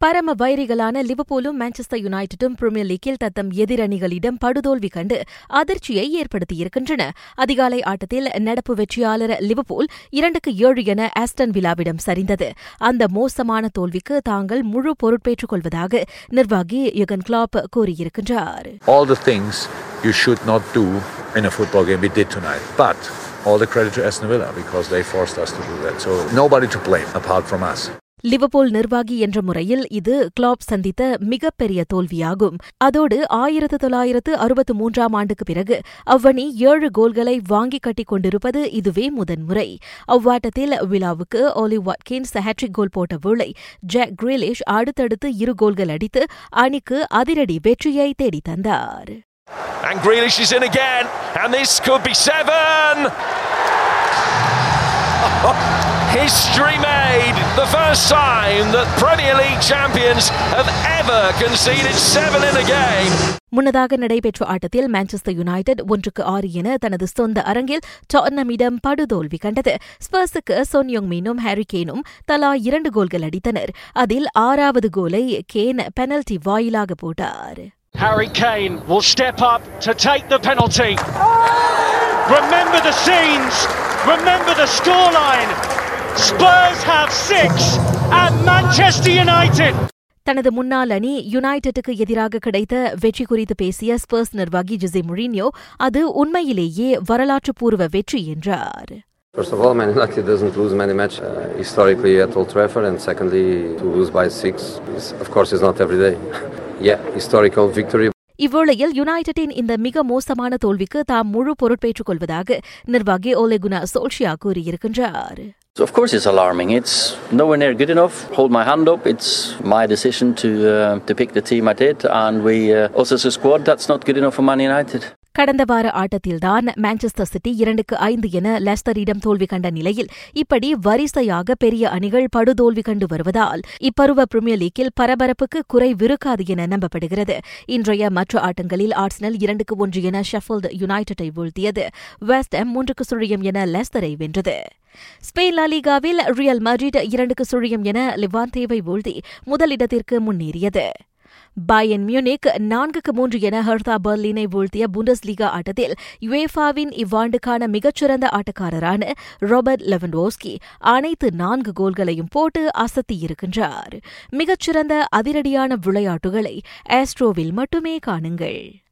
பரம வைரிகளான லிவர்பூலும் Manchester யுனைடெடும் premier லீக்கில் தத்தம் எதிரணிகளிடம் படுதோல்வி கண்டு அதிர்ச்சியை ஏற்படுத்தியிருக்கின்றன அதிகாலை ஆட்டத்தில் நடப்பு வெற்றியாளர் லிவர்பூல் இரண்டுக்கு ஏழு என ஆஸ்டன் விழாவிடம் சரிந்தது அந்த மோசமான தோல்விக்கு தாங்கள் முழு பொறுப்பேற்றுக் கொள்வதாக நிர்வாகி யுகன் கிளாப் கூறியிருக்கின்றார் all the things you should not do in a football game we did tonight. But all the credit to Aston Villa because they forced us to do that. So nobody to blame apart from us. Liverpool நிர்வாகி என்ற முறையில் இது clap சந்தித்த மிகப்பெரிய தோல்வியாகும். அதோடு ஆயிரத்து தொள்ளாயிரத்து அறுபத்து மூன்றாம் ஆண்டுக்கு பிறகு அவ்வணி ஏழு கோல்களை வாங்கி கட்டிக் கொண்டிருப்பது இதுவே முதன்முறை. அவ்வாட்டத்தில் விழாவுக்கு ஒலி வாட்கின்ஸ் ஹேட்ரிக் கோல் போட்ட வேளை ஜாக் கிரீலிஷ் அடுத்தடுத்து இரு கோல்கள் அடித்து அணிக்கு அதிரடி வெற்றியை தேடித் தந்தார். And Grealish is in again, and this could be seven. History made. The first time that Premier League champions have ever conceded seven in a game. முன்னதாக நடைபெற்ற ஆட்டத்தில் மான்செஸ்டர் யுனைடெட் ஒன்றுக்கு ஆறு என தனது சொந்த அரங்கில் டாட்னமிடம் படுதோல்வி கண்டது ஸ்பர்ஸுக்கு சொன்யோங் மீனும் ஹாரி கேனும் தலா இரண்டு கோல்கள் அடித்தனர் அதில் ஆறாவது கோலை கேன் பெனல்டி வாயிலாக போட்டார் Harry Kane will step up to take the penalty. Remember the scenes, remember the scoreline. Spurs have six at Manchester United. தனது முன்னாள் அணி யுனைடெட்டுக்கு எதிராக கிடைத்த வெற்றி குறித்து பேசிய ஸ்பர்ஸ் நிர்வாகி ஜிசே முரினியோ அது உண்மையிலேயே வரலாற்றுப்பூர்வ வெற்றி என்றார் First of all, Man United doesn't lose many matches uh, historically at Old Trafford, and secondly, to lose by six, is, of course, is not every day. yeah, historical victory. இவ்வேளையில் யுனைடெட்டின் இந்த மிக மோசமான தோல்விக்கு தாம் முழு பொறுப்பேற்றுக் கொள்வதாக நிர்வாகி ஓலெகுனா சோல்ஷியா கூறியிருக்கின்றார் So of course it's alarming. It's nowhere near good enough. Hold my hand up. It's my decision to uh, to pick the team I did, and we uh, us as a squad that's not good enough for Man United. கடந்த வார ஆட்டத்தில்தான் Manchester city இரண்டுக்கு ஐந்து என லெஸ்டரிடம் தோல்வி கண்ட நிலையில் இப்படி வரிசையாக பெரிய அணிகள் படுதோல்வி கண்டு வருவதால் இப்பருவ பிரிமியர் லீக்கில் பரபரப்புக்கு குறைவிருக்காது என நம்பப்படுகிறது. இன்றைய மற்ற ஆட்டங்களில் ஆர்சனல் இரண்டுக்கு ஒன்று என ஷெஃபல்டு யுனைடெட்டை வீழ்த்தியது. வெஸ்ட் எம் மூன்றுக்கு சுழியம் என லெஸ்டரை வென்றது. ஸ்பெயின் லாலிகாவில் ரியல் மட்ரிட் இரண்டுக்கு சுழியம் என லிவாந்தேவை வீழ்த்தி முதலிடத்திற்கு முன்னேறியது. பயன் மியூனிக் நான்குக்கு மூன்று என ஹர்தா பெர்லினை வீழ்த்திய புண்டஸ்லீகா ஆட்டத்தில் யுவேஃபாவின் இவ்வாண்டுக்கான மிகச்சிறந்த ஆட்டக்காரரான ராபர்ட் லெவன்டோஸ்கி அனைத்து நான்கு கோல்களையும் போட்டு அசத்தியிருக்கின்றார் மிகச்சிறந்த அதிரடியான விளையாட்டுகளை ஆஸ்ட்ரோவில் மட்டுமே காணுங்கள்.